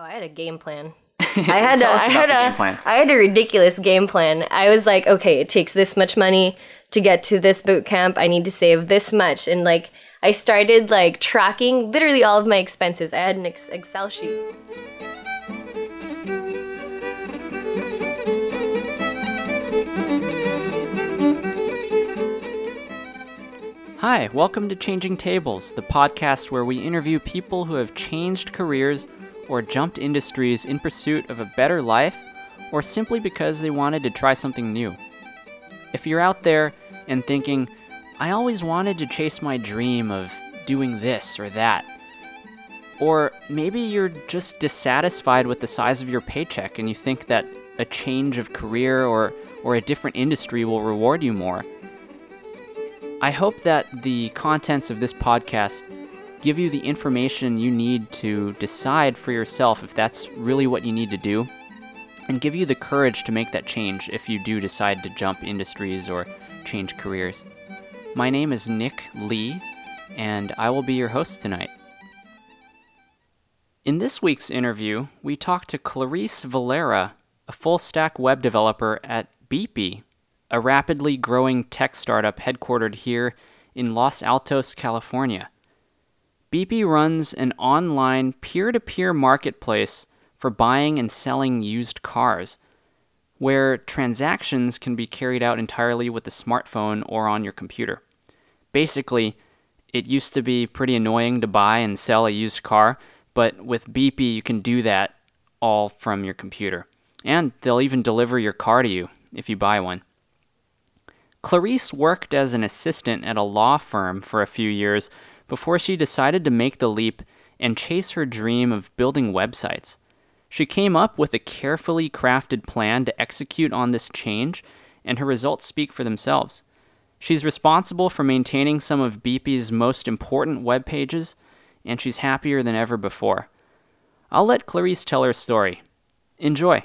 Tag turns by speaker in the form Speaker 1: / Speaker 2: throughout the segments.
Speaker 1: Oh, I had a game plan. I had a,
Speaker 2: Tell us
Speaker 1: I had
Speaker 2: the
Speaker 1: a,
Speaker 2: game plan.
Speaker 1: I had a ridiculous game plan. I was like, okay, it takes this much money to get to this boot camp. I need to save this much, and like I started like tracking literally all of my expenses. I had an ex- Excel sheet.
Speaker 2: Hi, welcome to Changing Tables, the podcast where we interview people who have changed careers or jumped industries in pursuit of a better life or simply because they wanted to try something new. If you're out there and thinking, I always wanted to chase my dream of doing this or that, or maybe you're just dissatisfied with the size of your paycheck and you think that a change of career or, or a different industry will reward you more. I hope that the contents of this podcast give you the information you need to decide for yourself if that's really what you need to do, and give you the courage to make that change if you do decide to jump industries or change careers. My name is Nick Lee, and I will be your host tonight. In this week's interview, we talked to Clarice Valera, a full stack web developer at Beepi, a rapidly growing tech startup headquartered here in Los Altos, California. Beepi runs an online peer to peer marketplace for buying and selling used cars, where transactions can be carried out entirely with a smartphone or on your computer. Basically, it used to be pretty annoying to buy and sell a used car, but with Beepi, you can do that all from your computer. And they'll even deliver your car to you if you buy one. Clarice worked as an assistant at a law firm for a few years before she decided to make the leap and chase her dream of building websites. She came up with a carefully crafted plan to execute on this change, and her results speak for themselves. She's responsible for maintaining some of Beepi's most important web pages, and she's happier than ever before. I'll let Clarice tell her story. Enjoy.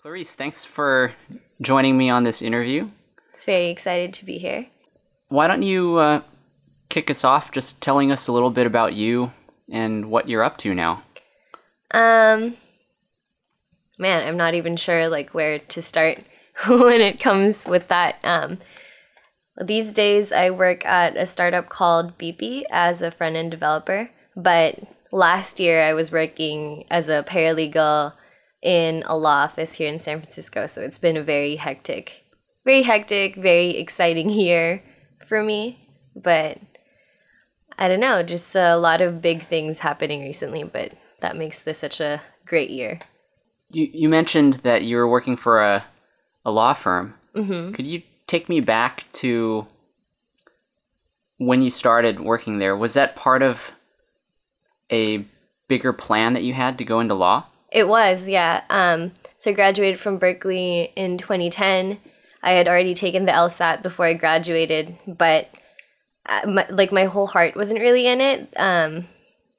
Speaker 2: Clarice, thanks for joining me on this interview.
Speaker 1: It's very excited to be here.
Speaker 2: Why don't you uh, kick us off just telling us a little bit about you and what you're up to now?
Speaker 1: Um, man, I'm not even sure like where to start when it comes with that. Um, these days, I work at a startup called Beepi as a front end developer. But last year, I was working as a paralegal in a law office here in San Francisco. So it's been a very hectic, very hectic, very exciting year for me. But I don't know, just a lot of big things happening recently. But that makes this such a great year.
Speaker 2: You, you mentioned that you were working for a, a law firm.
Speaker 1: hmm
Speaker 2: Could you take me back to when you started working there? Was that part of a bigger plan that you had to go into law?
Speaker 1: It was, yeah. Um, so I graduated from Berkeley in 2010. I had already taken the LSAT before I graduated, but my, like my whole heart wasn't really in it. Um,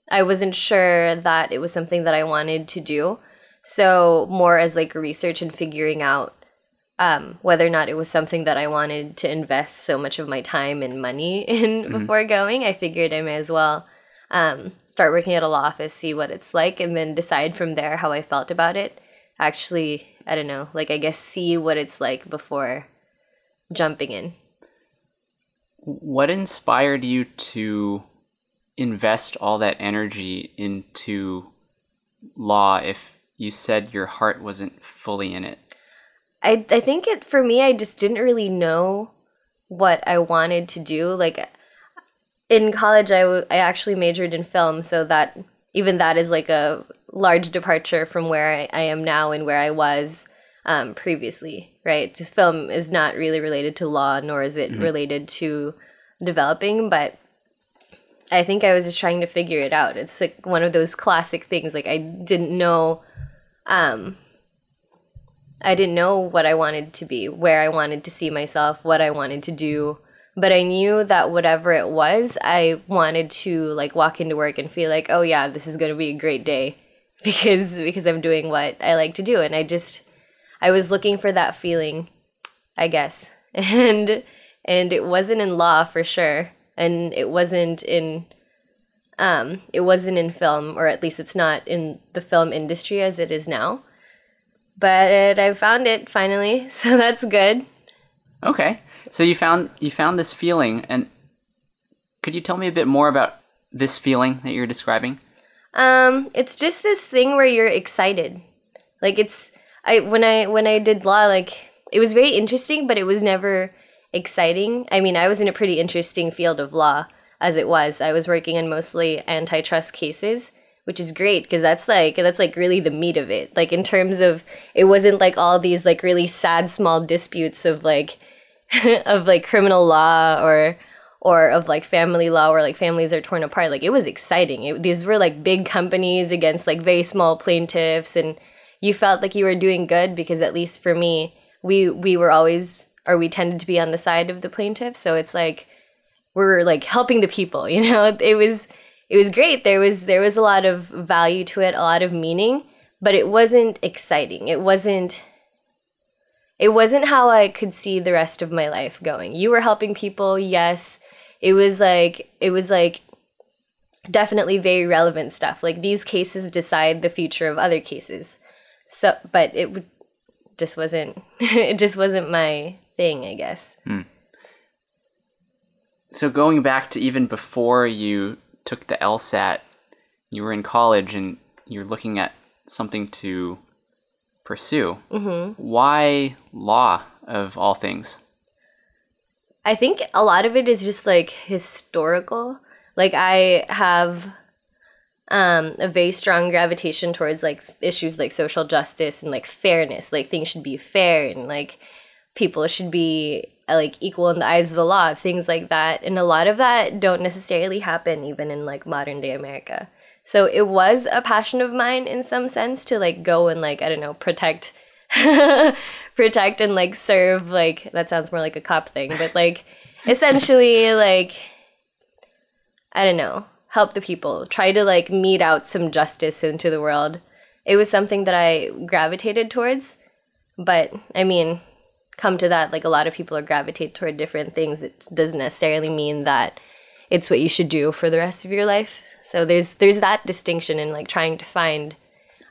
Speaker 1: I wasn't sure that it was something that I wanted to do. So more as like research and figuring out um, whether or not it was something that I wanted to invest so much of my time and money in before going. I figured I may as well um, start working at a law office, see what it's like, and then decide from there how I felt about it. Actually, I don't know, like I guess see what it's like before jumping in.
Speaker 2: What inspired you to invest all that energy into law if you said your heart wasn't fully in it?
Speaker 1: I I think it for me I just didn't really know what I wanted to do. Like in college I, w- I actually majored in film, so that even that is like a large departure from where I, I am now and where I was um, previously, right? Just film is not really related to law, nor is it related to developing, but I think I was just trying to figure it out. It's like one of those classic things. Like I didn't know um, I didn't know what I wanted to be, where I wanted to see myself, what I wanted to do. But I knew that whatever it was, I wanted to like walk into work and feel like, oh yeah, this is going to be a great day because because I'm doing what I like to do and I just I was looking for that feeling, I guess. And and it wasn't in law for sure and it wasn't in Um, it wasn't in film, or at least it's not in the film industry as it is now. But I found it finally, so that's good.
Speaker 2: Okay. So you found you found this feeling and could you tell me a bit more about this feeling that you're describing?
Speaker 1: Um, it's just this thing where you're excited. Like it's I when I when I did law, like it was very interesting, but it was never exciting. I mean, I was in a pretty interesting field of law as it was. I was working on mostly antitrust cases, which is great because that's like that's like really the meat of it. Like in terms of it wasn't like all these like really sad small disputes of like of like criminal law or or of like family law where like families are torn apart. Like it was exciting. It, these were like big companies against like very small plaintiffs and you felt like you were doing good because at least for me, we we were always or we tended to be on the side of the plaintiff. So it's like we're like helping the people, you know? It was it was great. There was there was a lot of value to it, a lot of meaning, but it wasn't exciting. It wasn't it wasn't how I could see the rest of my life going. You were helping people, yes. It was like it was like definitely very relevant stuff. Like these cases decide the future of other cases. So, but it just wasn't it just wasn't my thing, I guess.
Speaker 2: Hmm. So going back to even before you took the LSAT, you were in college and you're looking at something to pursue.
Speaker 1: Mm-hmm.
Speaker 2: Why law of all things?
Speaker 1: I think a lot of it is just like historical. Like I have um, a very strong gravitation towards like issues like social justice and like fairness. Like things should be fair and like people should be like equal in the eyes of the law, things like that. And a lot of that don't necessarily happen even in like modern day America. So it was a passion of mine in some sense to like go and like I don't know protect protect and like serve like that sounds more like a cop thing, but like essentially like I don't know, help the people, try to like mete out some justice into the world. It was something that I gravitated towards, but I mean, come to that like a lot of people are gravitate toward different things. It doesn't necessarily mean that it's what you should do for the rest of your life. So there's there's that distinction in like trying to find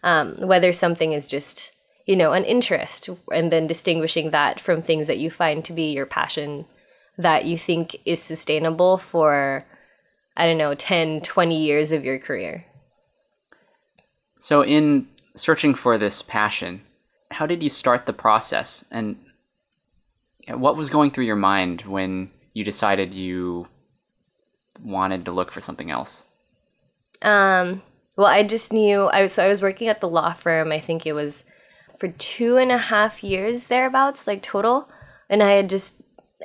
Speaker 1: um, whether something is just you know an interest and then distinguishing that from things that you find to be your passion that you think is sustainable for i don't know 10 20 years of your career.
Speaker 2: So in searching for this passion how did you start the process? And what was going through your mind when you decided you wanted to look for something else?
Speaker 1: Um, well, I just knew I was so I was working at the law firm. I think it was for two and a half years thereabouts, like total. And I had just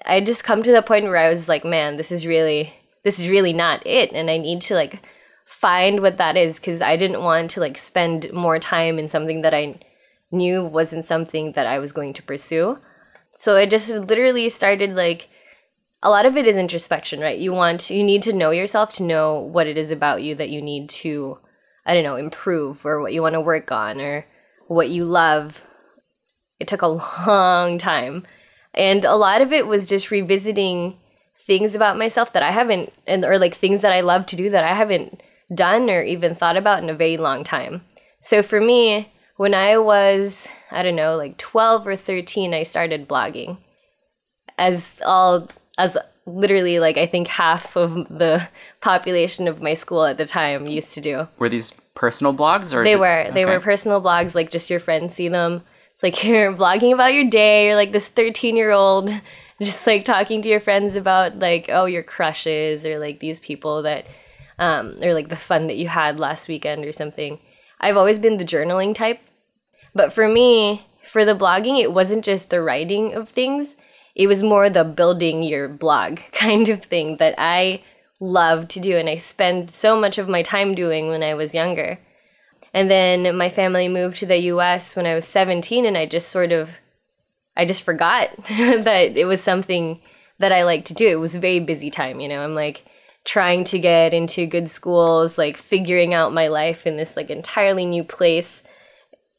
Speaker 1: I had just come to the point where I was like, man, this is really this is really not it, and I need to like find what that is because I didn't want to like spend more time in something that I knew wasn't something that I was going to pursue. So I just literally started like a lot of it is introspection, right? You want you need to know yourself to know what it is about you that you need to I don't know, improve or what you want to work on or what you love. It took a long time. And a lot of it was just revisiting things about myself that I haven't and or like things that I love to do that I haven't done or even thought about in a very long time. So for me, when I was, I don't know, like 12 or 13, I started blogging. As all, as literally like I think half of the population of my school at the time used to do.
Speaker 2: Were these personal blogs or
Speaker 1: They did, were. They okay. were personal blogs like just your friends see them. It's like you're blogging about your day, you're like this 13-year-old just like talking to your friends about like oh your crushes or like these people that um or like the fun that you had last weekend or something. I've always been the journaling type. But for me, for the blogging, it wasn't just the writing of things, it was more the building your blog kind of thing that I love to do and I spend so much of my time doing when I was younger. And then my family moved to the US when I was 17 and I just sort of I just forgot that it was something that I like to do. It was a very busy time, you know. I'm like trying to get into good schools, like figuring out my life in this like entirely new place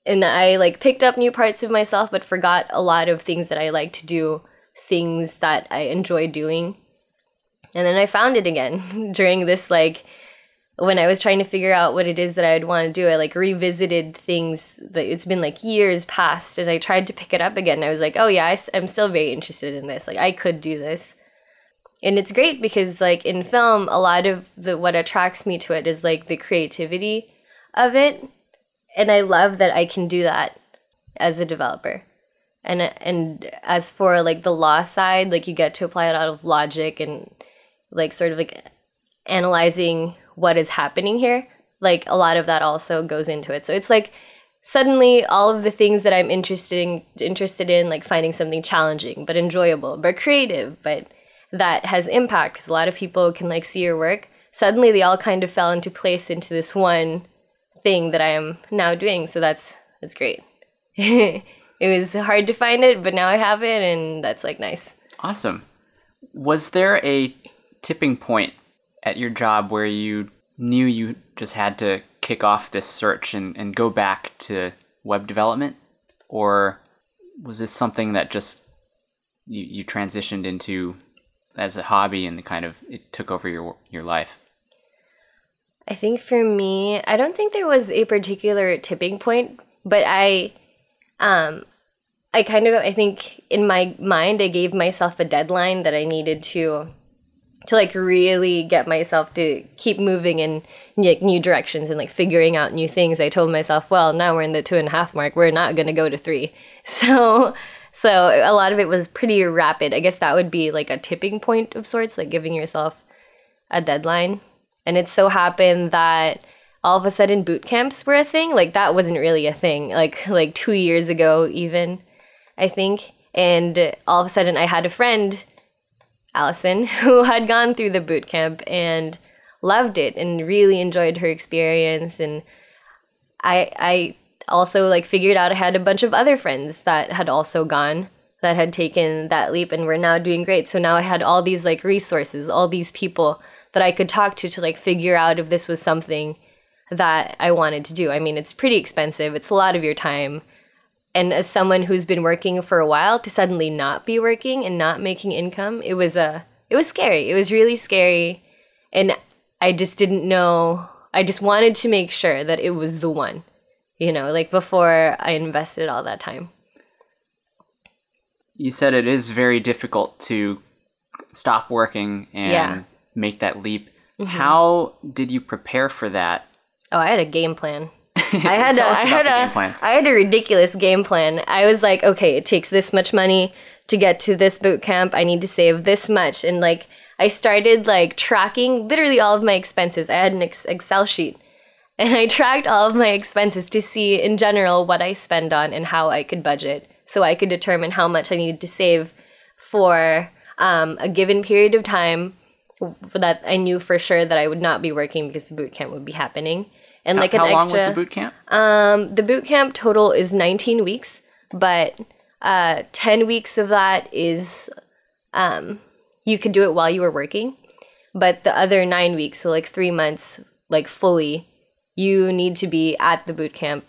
Speaker 1: and I like picked up new parts of myself, but forgot a lot of things that I like to do, things that I enjoy doing. And then I found it again during this like when I was trying to figure out what it is that I'd want to do, I like revisited things that it's been like years past and I tried to pick it up again. I was like, oh yeah, I, I'm still very interested in this. Like I could do this. And it's great because like in film, a lot of the what attracts me to it is like the creativity of it. And I love that I can do that as a developer. And and as for like the law side, like you get to apply a lot of logic and like sort of like analyzing what is happening here. Like a lot of that also goes into it. So it's like suddenly all of the things that I'm interested in, interested in, like finding something challenging but enjoyable, but creative, but that has impact because a lot of people can like see your work. Suddenly they all kind of fell into place into this one thing that I am now doing. So that's that's great. it was hard to find it, but now I have it, and that's like nice.
Speaker 2: Awesome. Was there a tipping point at your job where you knew you just had to kick off this search and, and go back to web development? Or was this something that just you, you transitioned into as a hobby and kind of it took over your your life?
Speaker 1: I think for me, I don't think there was a particular tipping point, but I um I kind of I think in my mind I gave myself a deadline that I needed to to like really get myself to keep moving in like new directions and like figuring out new things. I told myself well now we're in the two and a half mark. We're not to go to three. So so a lot of it was pretty rapid. I guess that would be like a tipping point of sorts like giving yourself a deadline and it so happened that all of a sudden boot camps were a thing like that wasn't really a thing like like two years ago even i think and all of a sudden i had a friend Allison, who had gone through the boot camp and loved it and really enjoyed her experience. And I, I also like figured out I had a bunch of other friends that had also gone that had taken that leap and were now doing great. So now I had all these like resources, all these people that I could talk to to like figure out if this was something that I wanted to do. I mean, it's pretty expensive. It's a lot of your time and as someone who's been working for a while to suddenly not be working and not making income it was a it was scary it was really scary and i just didn't know i just wanted to make sure that it was the one you know like before i invested all that time
Speaker 2: you said it is very difficult to stop working and yeah. Make that leap mm-hmm. how did you prepare for that
Speaker 1: oh i had a game plan I had a, I had a, I had a ridiculous game plan. I was like, okay, it takes this much money to get to this boot camp. I need to save this much, and like I started like tracking literally all of my expenses. I had an Excel sheet, and I tracked all of my expenses to see in general what I spend on and how I could budget, so I could determine how much I needed to save for um, a given period of time that I knew for sure that I would not be working because the boot camp would be happening
Speaker 2: and how, like an how extra. How long was the boot camp?
Speaker 1: Um, the boot camp total is 19 weeks, but uh, 10 weeks of that is um, you could do it while you were working, but the other nine weeks, so like three months, like fully, you need to be at the boot camp.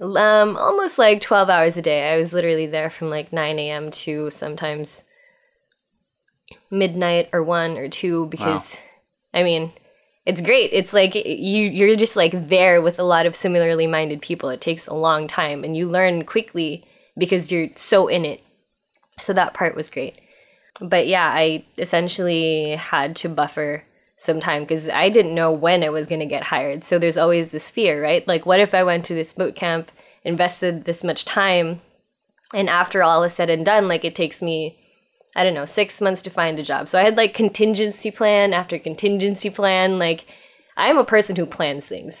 Speaker 1: Um, almost like 12 hours a day. I was literally there from like 9 a.m. to sometimes midnight or 1 or 2 because, wow. I mean, it's great. It's like you you're just like there with a lot of similarly minded people. It takes a long time and you learn quickly because you're so in it. So that part was great. But yeah, I essentially had to buffer some time because I didn't know when I was going to get hired. So there's always this fear, right? Like what if I went to this boot camp, invested this much time, and after all is said and done, like it takes me I don't know, six months to find a job. So I had like contingency plan after contingency plan. Like, I'm a person who plans things.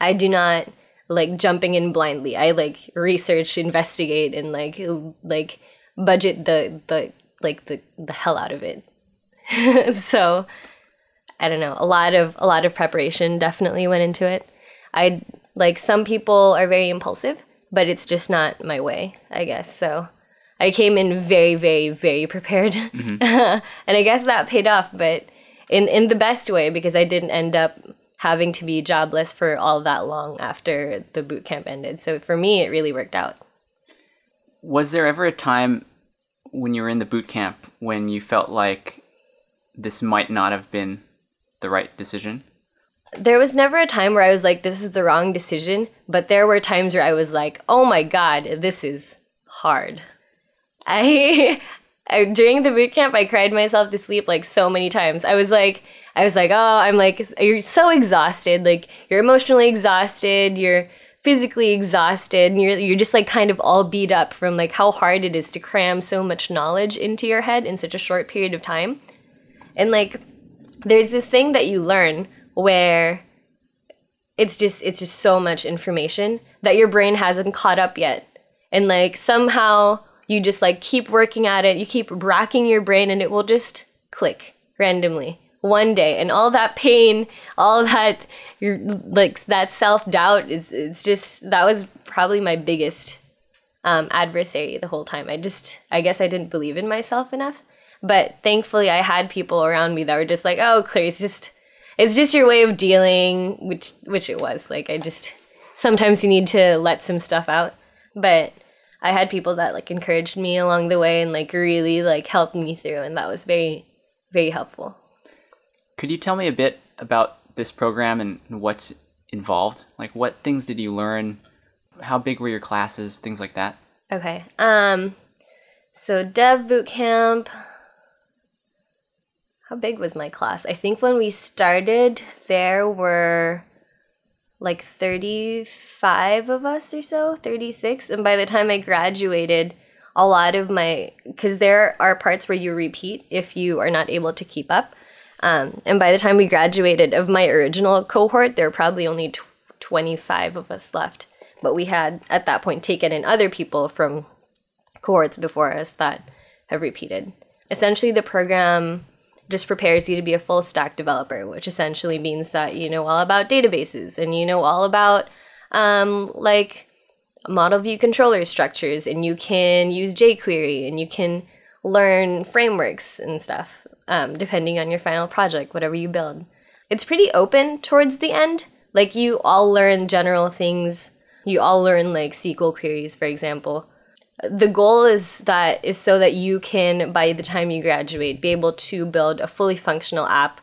Speaker 1: I do not like jumping in blindly. I like research, investigate, and like like budget the the like the the hell out of it. so I don't know. A lot of a lot of preparation definitely went into it. I like some people are very impulsive, but it's just not my way, I guess. So I came in very, very, very prepared, mm-hmm. and I guess that paid off, but in in the best way because I didn't end up having to be jobless for all that long after the boot camp ended. So for me, it really worked out.
Speaker 2: Was there ever a time when you were in the boot camp when you felt like this might not have been the right decision?
Speaker 1: There was never a time where I was like, this is the wrong decision, but there were times where I was like, oh my god, this is hard. I, I during the boot camp, I cried myself to sleep like so many times. I was like, I was like, oh, I'm like, you're so exhausted. Like, you're emotionally exhausted. You're physically exhausted. And you're, you're just like kind of all beat up from like how hard it is to cram so much knowledge into your head in such a short period of time. And like, there's this thing that you learn where it's just it's just so much information that your brain hasn't caught up yet and like somehow you just like keep working at it. You keep racking your brain and it will just click randomly one day. And all that pain all that you're like that self-doubt is it's just that was probably my biggest um, adversary the whole time. I just i guess i didn't believe in myself enough. But thankfully i had people around me that were just like oh claire it's just it's just your way of dealing which which it was. Like i just sometimes you need to let some stuff out. But i had people that like encouraged me along the way and like really like helped me through and that was very very helpful.
Speaker 2: Could you tell me a bit about this program and what's involved? Like what things did you learn? How big were your classes? Things like that?
Speaker 1: Okay um so dev boot camp. How big was my class? I think when we started, there were like 35 of us or so, 36. And by the time I graduated, a lot of my, because there are parts where you repeat if you are not able to keep up. Um, and by the time we graduated, of my original cohort, there were probably only tw- 25 of us left. But we had, at that point, taken in other people from cohorts before us that have repeated. Essentially, the program just prepares you to be a full stack developer, which essentially means that you know all about databases and you know all about um, like model view controller structures, and you can use jQuery and you can learn frameworks and stuff um, depending on your final project, whatever you build. It's pretty open towards the end. Like you all learn general things. You all learn like SQL queries, for example the goal is that is so that you can by the time you graduate be able to build a fully functional app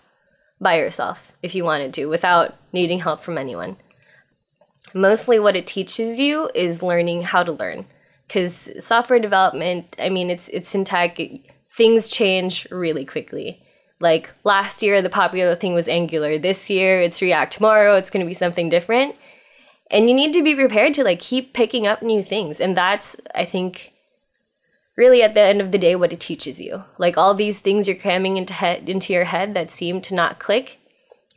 Speaker 1: by yourself if you wanted to without needing help from anyone. Mostly what it teaches you is learning how to learn because software development i mean it's it's in tech things change really quickly. Like last year the popular thing was angular. This year it's react. Tomorrow it's going to be something different and you need to be prepared to like keep picking up new things. And that's i think really at the end of the day what it teaches you. Like all these things you're cramming into head into your head that seem to not click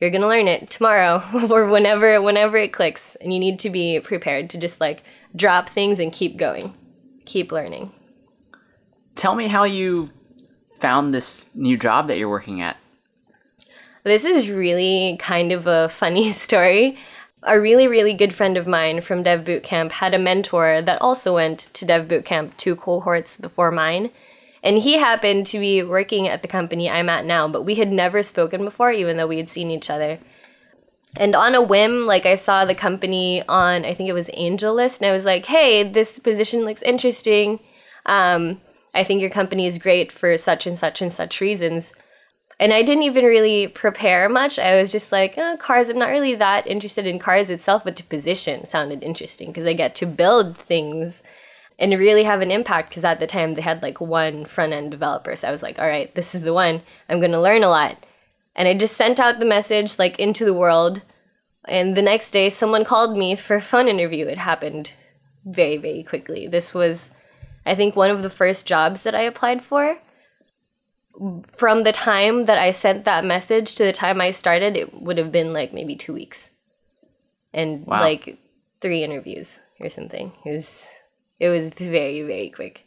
Speaker 1: you're going to learn it tomorrow or whenever whenever it clicks. And you need to be prepared to just like drop things and keep going. Keep learning.
Speaker 2: Tell me how you found this new job that you're working at.
Speaker 1: This is really kind of a funny story a really, really good friend of mine from Dev Bootcamp had a mentor that also went to Dev Bootcamp two cohorts before mine. And he happened to be working at the company I'm at now, but we had never spoken before, even though we had seen each other. And on a whim, like I saw the company on, I think it was AngelList, and I was like, hey, this position looks interesting. Um, I think your company is great for such and such and such reasons. And I didn't even really prepare much. I was just like, oh, cars. I'm not really that interested in cars itself, but the position sounded interesting because I get to build things and really have an impact. Because at the time they had like one front end developer, so I was like, all right, this is the one. I'm gonna learn a lot. And I just sent out the message like into the world. And the next day, someone called me for a phone interview. It happened very, very quickly. This was, I think, one of the first jobs that I applied for from the time that I sent that message to the time I started, it would have been like maybe two weeks, and wow. like three interviews or something. It was it was very very quick.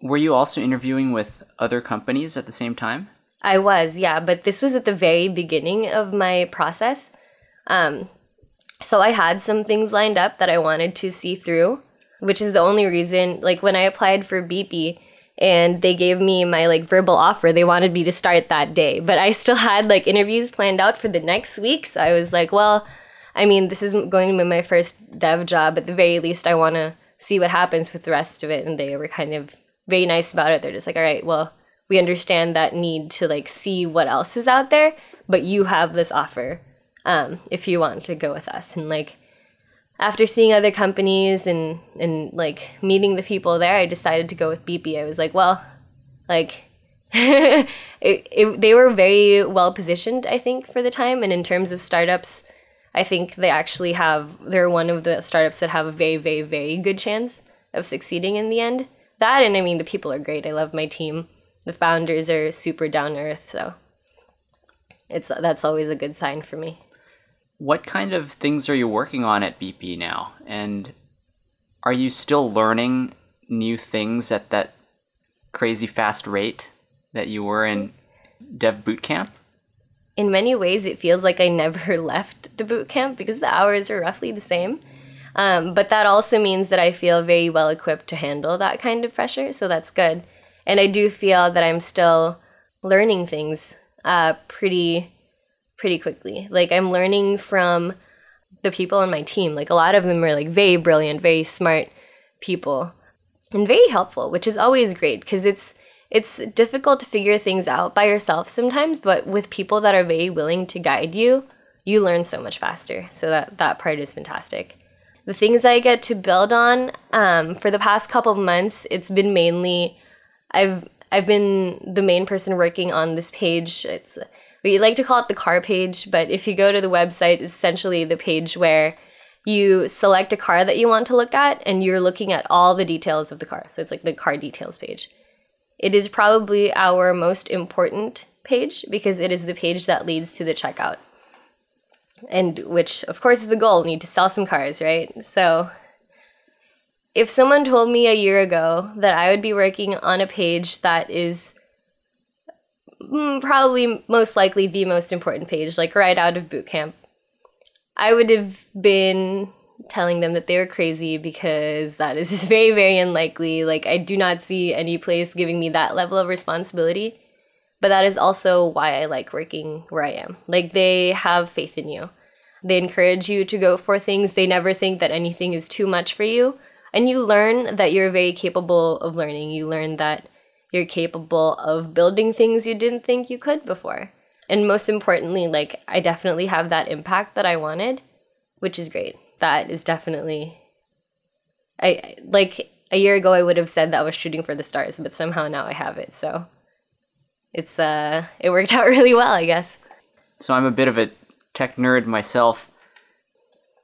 Speaker 2: Were you also interviewing with other companies at the same time?
Speaker 1: I was, yeah, but this was at the very beginning of my process. Um, so I had some things lined up that I wanted to see through, which is the only reason. Like when I applied for Beepi and they gave me my like verbal offer. They wanted me to start that day. But i still had like interviews planned out for the next week. So i was like well i mean this is going to be my first dev job. At the very least i want to see what happens with the rest of it. And they were kind of very nice about it. They're just like all right well we understand that need to like see what else is out there but you have this offer um, if you want to go with us. And like after seeing other companies and and like meeting the people there, I decided to go with Beepi. I was like, well, like it, it, they were very well positioned, I think, for the time. And in terms of startups, I think they actually have they're one of the startups that have a very, very, very good chance of succeeding in the end. That and I mean the people are great. I love my team. The founders are super down earth, so it's that's always a good sign for me.
Speaker 2: What kind of things are you working on at Beepi now? And are you still learning new things at that crazy fast rate that you were in Dev Bootcamp?
Speaker 1: In many ways, it feels like I never left the boot camp because the hours are roughly the same. Um, but that also means that I feel very well equipped to handle that kind of pressure, so that's good. And I do feel that I'm still learning things uh, pretty pretty quickly. Like I'm learning from the people on my team. Like a lot of them are like very brilliant, very smart people, and very helpful, which is always great because it's it's difficult to figure things out by yourself sometimes, but with people that are very willing to guide you, you learn so much faster. So that that part is fantastic. The things I get to build on um, for the past couple of months, it's been mainly I've I've been the main person working on this page. It's we like to call it the car page, but if you go to the website, it's essentially the page where you select a car that you want to look at and you're looking at all the details of the car. So it's like the car details page. It is probably our most important page because it is the page that leads to the checkout. And which, of course, is the goal. We need to sell some cars, right? So if someone told me a year ago that I would be working on a page that is Mm, probably most likely the most important page, like right out of boot camp. I would have been telling them that they were crazy because that is very, very unlikely. Like, I do not see any place giving me that level of responsibility. But that is also why I like working where I am. Like, they have faith in you. They encourage you to go for things. They never think that anything is too much for you. And you learn that you're very capable of learning. You learn that you're capable of building things you didn't think you could before. And most importantly, like I definitely have that impact that I wanted, which is great. That is definitely I like a year ago I would have said that I was shooting for the stars, but somehow now I have it. So it's uh it worked out really well, I guess.
Speaker 2: So I'm a bit of a tech nerd myself.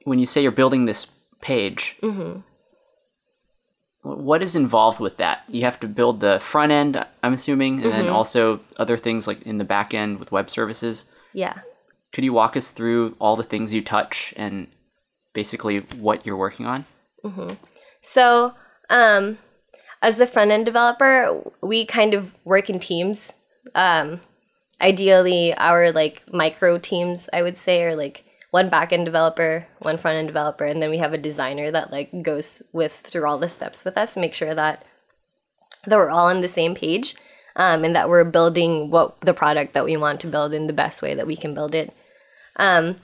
Speaker 2: When you say you're building this page, mm-hmm what is involved with that? You have to build the front end, I'm assuming, and mm-hmm. then also other things like in the back end with web services.
Speaker 1: Yeah.
Speaker 2: Could you walk us through all the things you touch and basically what you're working on?
Speaker 1: Mm-hmm. So, um, as the front end developer, we kind of work in teams. Um, ideally, our like micro teams, I would say, are like one backend developer, one front end developer, and then we have a designer that like goes with through all the steps with us, make sure that that we're all on the same page, um, and that we're building what the product that we want to build in the best way that we can build it. Um,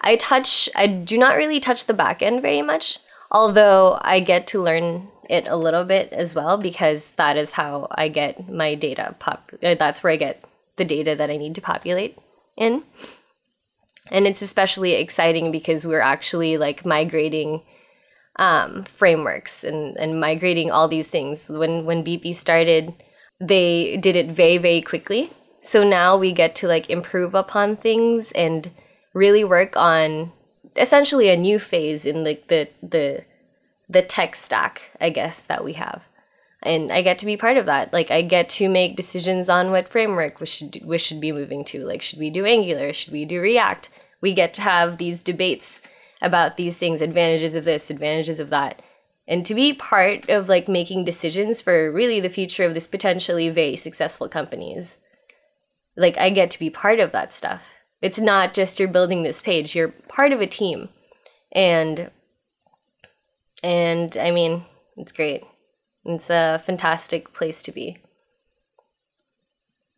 Speaker 1: I touch, I do not really touch the backend very much, although I get to learn it a little bit as well because that is how I get my data pop. Uh, that's where I get the data that I need to populate in and it's especially exciting because we're actually like migrating um, frameworks and, and migrating all these things. When when Beepi started, they did it very very quickly. So now we get to like improve upon things and really work on essentially a new phase in like the the the tech stack, I guess that we have. And I get to be part of that. Like I get to make decisions on what framework we should we should be moving to. Like should we do Angular? Should we do React? we get to have these debates about these things advantages of this advantages of that and to be part of like making decisions for really the future of this potentially very successful companies like i get to be part of that stuff it's not just you're building this page you're part of a team and and i mean it's great it's a fantastic place to be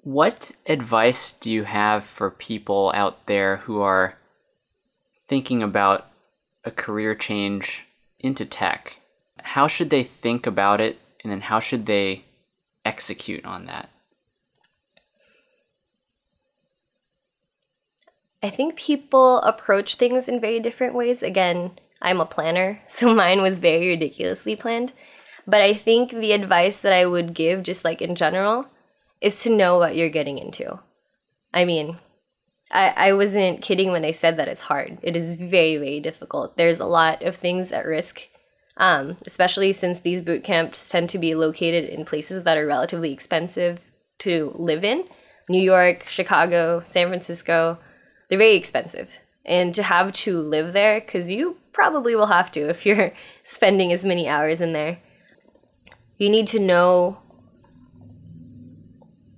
Speaker 2: what advice do you have for people out there who are thinking about a career change into tech? How should they think about it, and then how should they execute on that?
Speaker 1: I think people approach things in very different ways. Again, I'm a planner, so mine was very ridiculously planned. But I think the advice that I would give, just like in general, is to know what you're getting into. I mean, I, I wasn't kidding when I said that it's hard. It is very, very difficult. There's a lot of things at risk, um, especially since these boot camps tend to be located in places that are relatively expensive to live in. New York, Chicago, San Francisco, they're very expensive. And to have to live there, because you probably will have to if you're spending as many hours in there, you need to know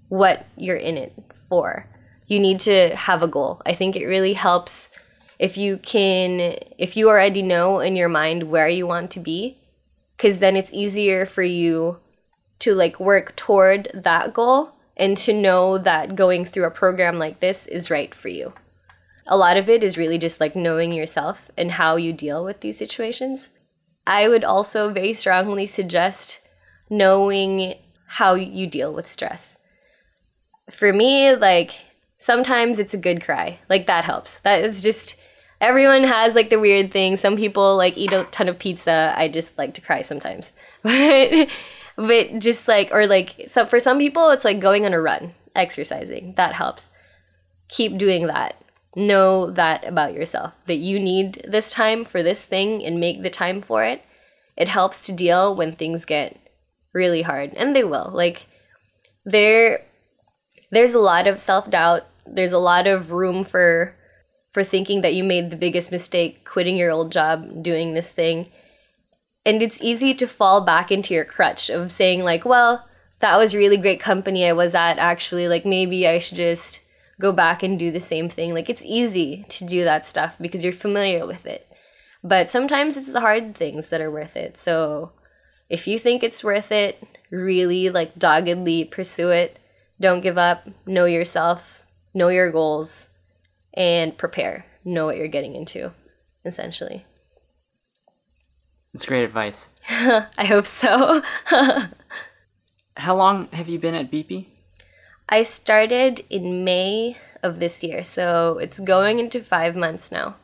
Speaker 1: what you're in it for. You need to have a goal. I think it really helps if you can, if you already know in your mind where you want to be, because then it's easier for you to like work toward that goal and to know that going through a program like this is right for you. A lot of it is really just like knowing yourself and how you deal with these situations. I would also very strongly suggest knowing how you deal with stress. For me, like sometimes it's a good cry. Like that helps. That is just everyone has like the weird thing. Some people like eat a ton of pizza. I just like to cry sometimes. But but just like or like so for some people it's like going on a run, exercising. That helps. Keep doing that. Know that about yourself that you need this time for this thing and make the time for it. It helps to deal when things get really hard and they will. Like there there's a lot of self-doubt. There's a lot of room for for thinking that you made the biggest mistake quitting your old job doing this thing. And it's easy to fall back into your crutch of saying like well that was really great company i was at. Actually like maybe i should just go back and do the same thing. Like it's easy to do that stuff because you're familiar with it. But sometimes it's the hard things that are worth it. So if you think it's worth it really like doggedly pursue it don't give up know yourself know your goals and prepare know what you're getting into essentially
Speaker 2: That's great advice.
Speaker 1: I hope so.
Speaker 2: How long have you been at Beepi?
Speaker 1: I started in May of this year, so it's going into five months now.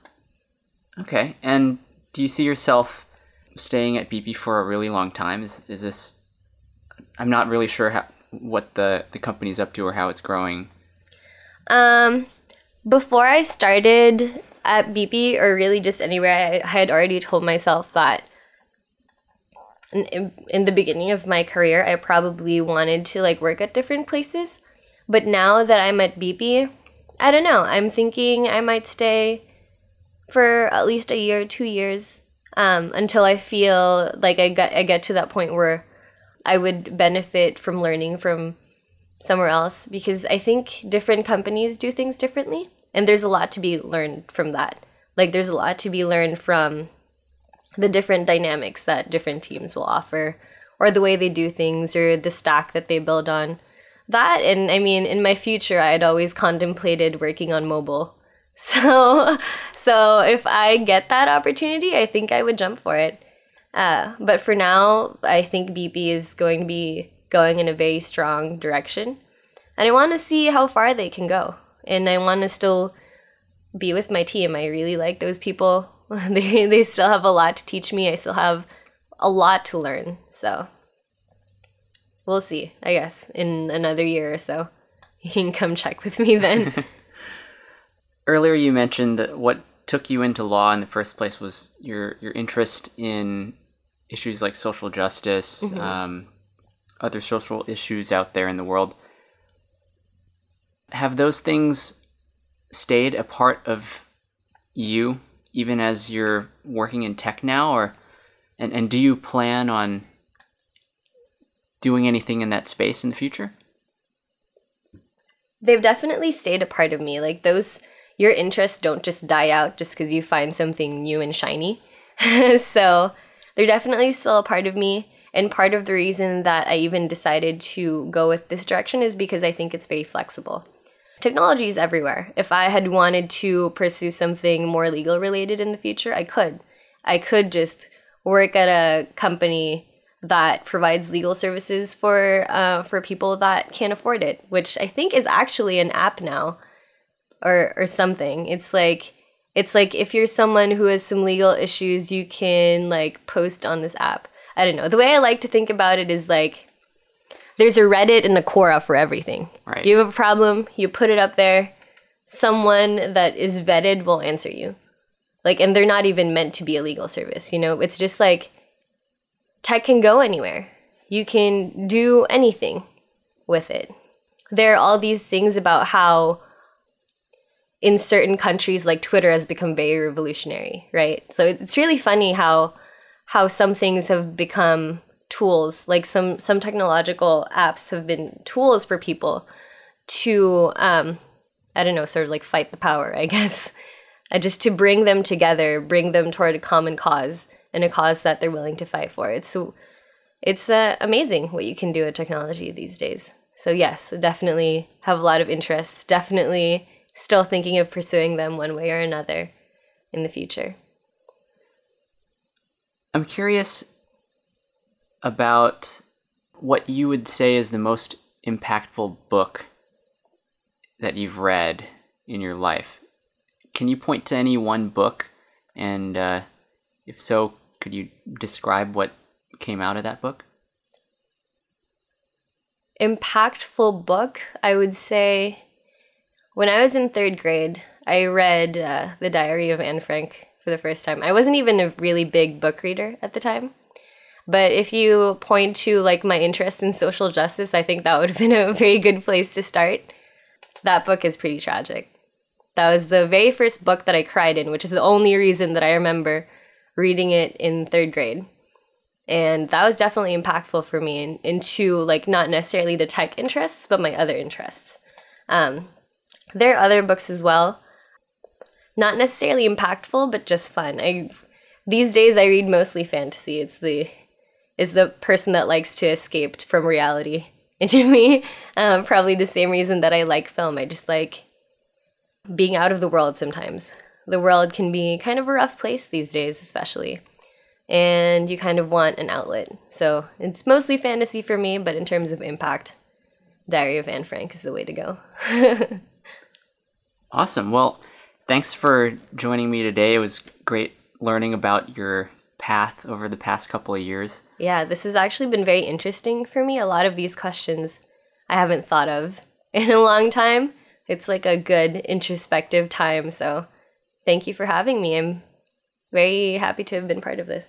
Speaker 2: Okay. And do you see yourself staying at Beepi for a really long time? Is is this? I'm not really sure how, what the the company's up to or how it's growing.
Speaker 1: Um, before I started at Beepi, or really just anywhere, I had already told myself that in, in, in the beginning of my career, I probably wanted to like work at different places. But now that I'm at Beepi, I don't know. I'm thinking I might stay for at least a year, two years, um, until I feel like I get I get to that point where I would benefit from learning from somewhere else because I think different companies do things differently, and there's a lot to be learned from that. Like there's a lot to be learned from the different dynamics that different teams will offer, or the way they do things, or the stack that they build on. That and I mean, in my future, I had always contemplated working on mobile. So, so if I get that opportunity, I think I would jump for it. Uh, but for now, I think Beepi is going to be going in a very strong direction, and I want to see how far they can go. And I want to still be with my team. I really like those people. they they still have a lot to teach me. I still have a lot to learn. So we'll see. I guess in another year or so, you can come check with me then.
Speaker 2: Earlier, you mentioned that what took you into law in the first place was your your interest in issues like social justice, um, other social issues out there in the world. Have those things stayed a part of you even as you're working in tech now, or and and do you plan on doing anything in that space in the future?
Speaker 1: They've definitely stayed a part of me. Like those, your interests don't just die out just because you find something new and shiny. so they're definitely still a part of me. And part of the reason that I even decided to go with this direction is because I think it's very flexible. Technology is everywhere. If I had wanted to pursue something more legal related in the future, I could. I could just work at a company that provides legal services for uh, for people that can't afford it, which I think is actually an app now. Or or something. It's like it's like if you're someone who has some legal issues, you can like post on this app. I don't know. The way I like to think about it is like there's a Reddit and a Quora for everything.
Speaker 2: Right.
Speaker 1: You have a problem, you put it up there. Someone that is vetted will answer you. Like, and they're not even meant to be a legal service. You know, it's just like tech can go anywhere. You can do anything with it. There are all these things about how in certain countries like Twitter has become very revolutionary, right? So it's really funny how how some things have become tools, like some some technological apps have been tools for people to um I don't know, sort of like fight the power, I guess. Uh, just to bring them together, bring them toward a common cause and a cause that they're willing to fight for. It's so it's uh, amazing what you can do with technology these days. So yes, definitely have a lot of interests. Definitely still thinking of pursuing them one way or another in the future.
Speaker 2: I'm curious about what you would say is the most impactful book that you've read in your life. Can you point to any one book? And uh, if so, could you describe what came out of that book?
Speaker 1: Impactful book, I would say when I was in third grade, I read uh, The Diary of Anne Frank for the first time. I wasn't even a really big book reader at the time. But if you point to like my interest in social justice, I think that would have been a very good place to start. That book is pretty tragic. That was the very first book that I cried in, which is the only reason that I remember reading it in third grade. And that was definitely impactful for me in, into like not necessarily the tech interests, but my other interests. Um, there are other books as well, not necessarily impactful, but just fun. I these days I read mostly fantasy. It's the is the person that likes to escape from reality into me. Um, probably the same reason that I like film. I just like being out of the world sometimes. The world can be kind of a rough place these days, especially. And you kind of want an outlet. So it's mostly fantasy for me, but in terms of impact, Diary of Anne Frank is the way to go.
Speaker 2: awesome. Well, thanks for joining me today. It was great learning about your path over the past couple of years.
Speaker 1: Yeah, this has actually been very interesting for me. A lot of these questions I haven't thought of in a long time. It's like a good introspective time. So thank you for having me. I'm very happy to have been part of this.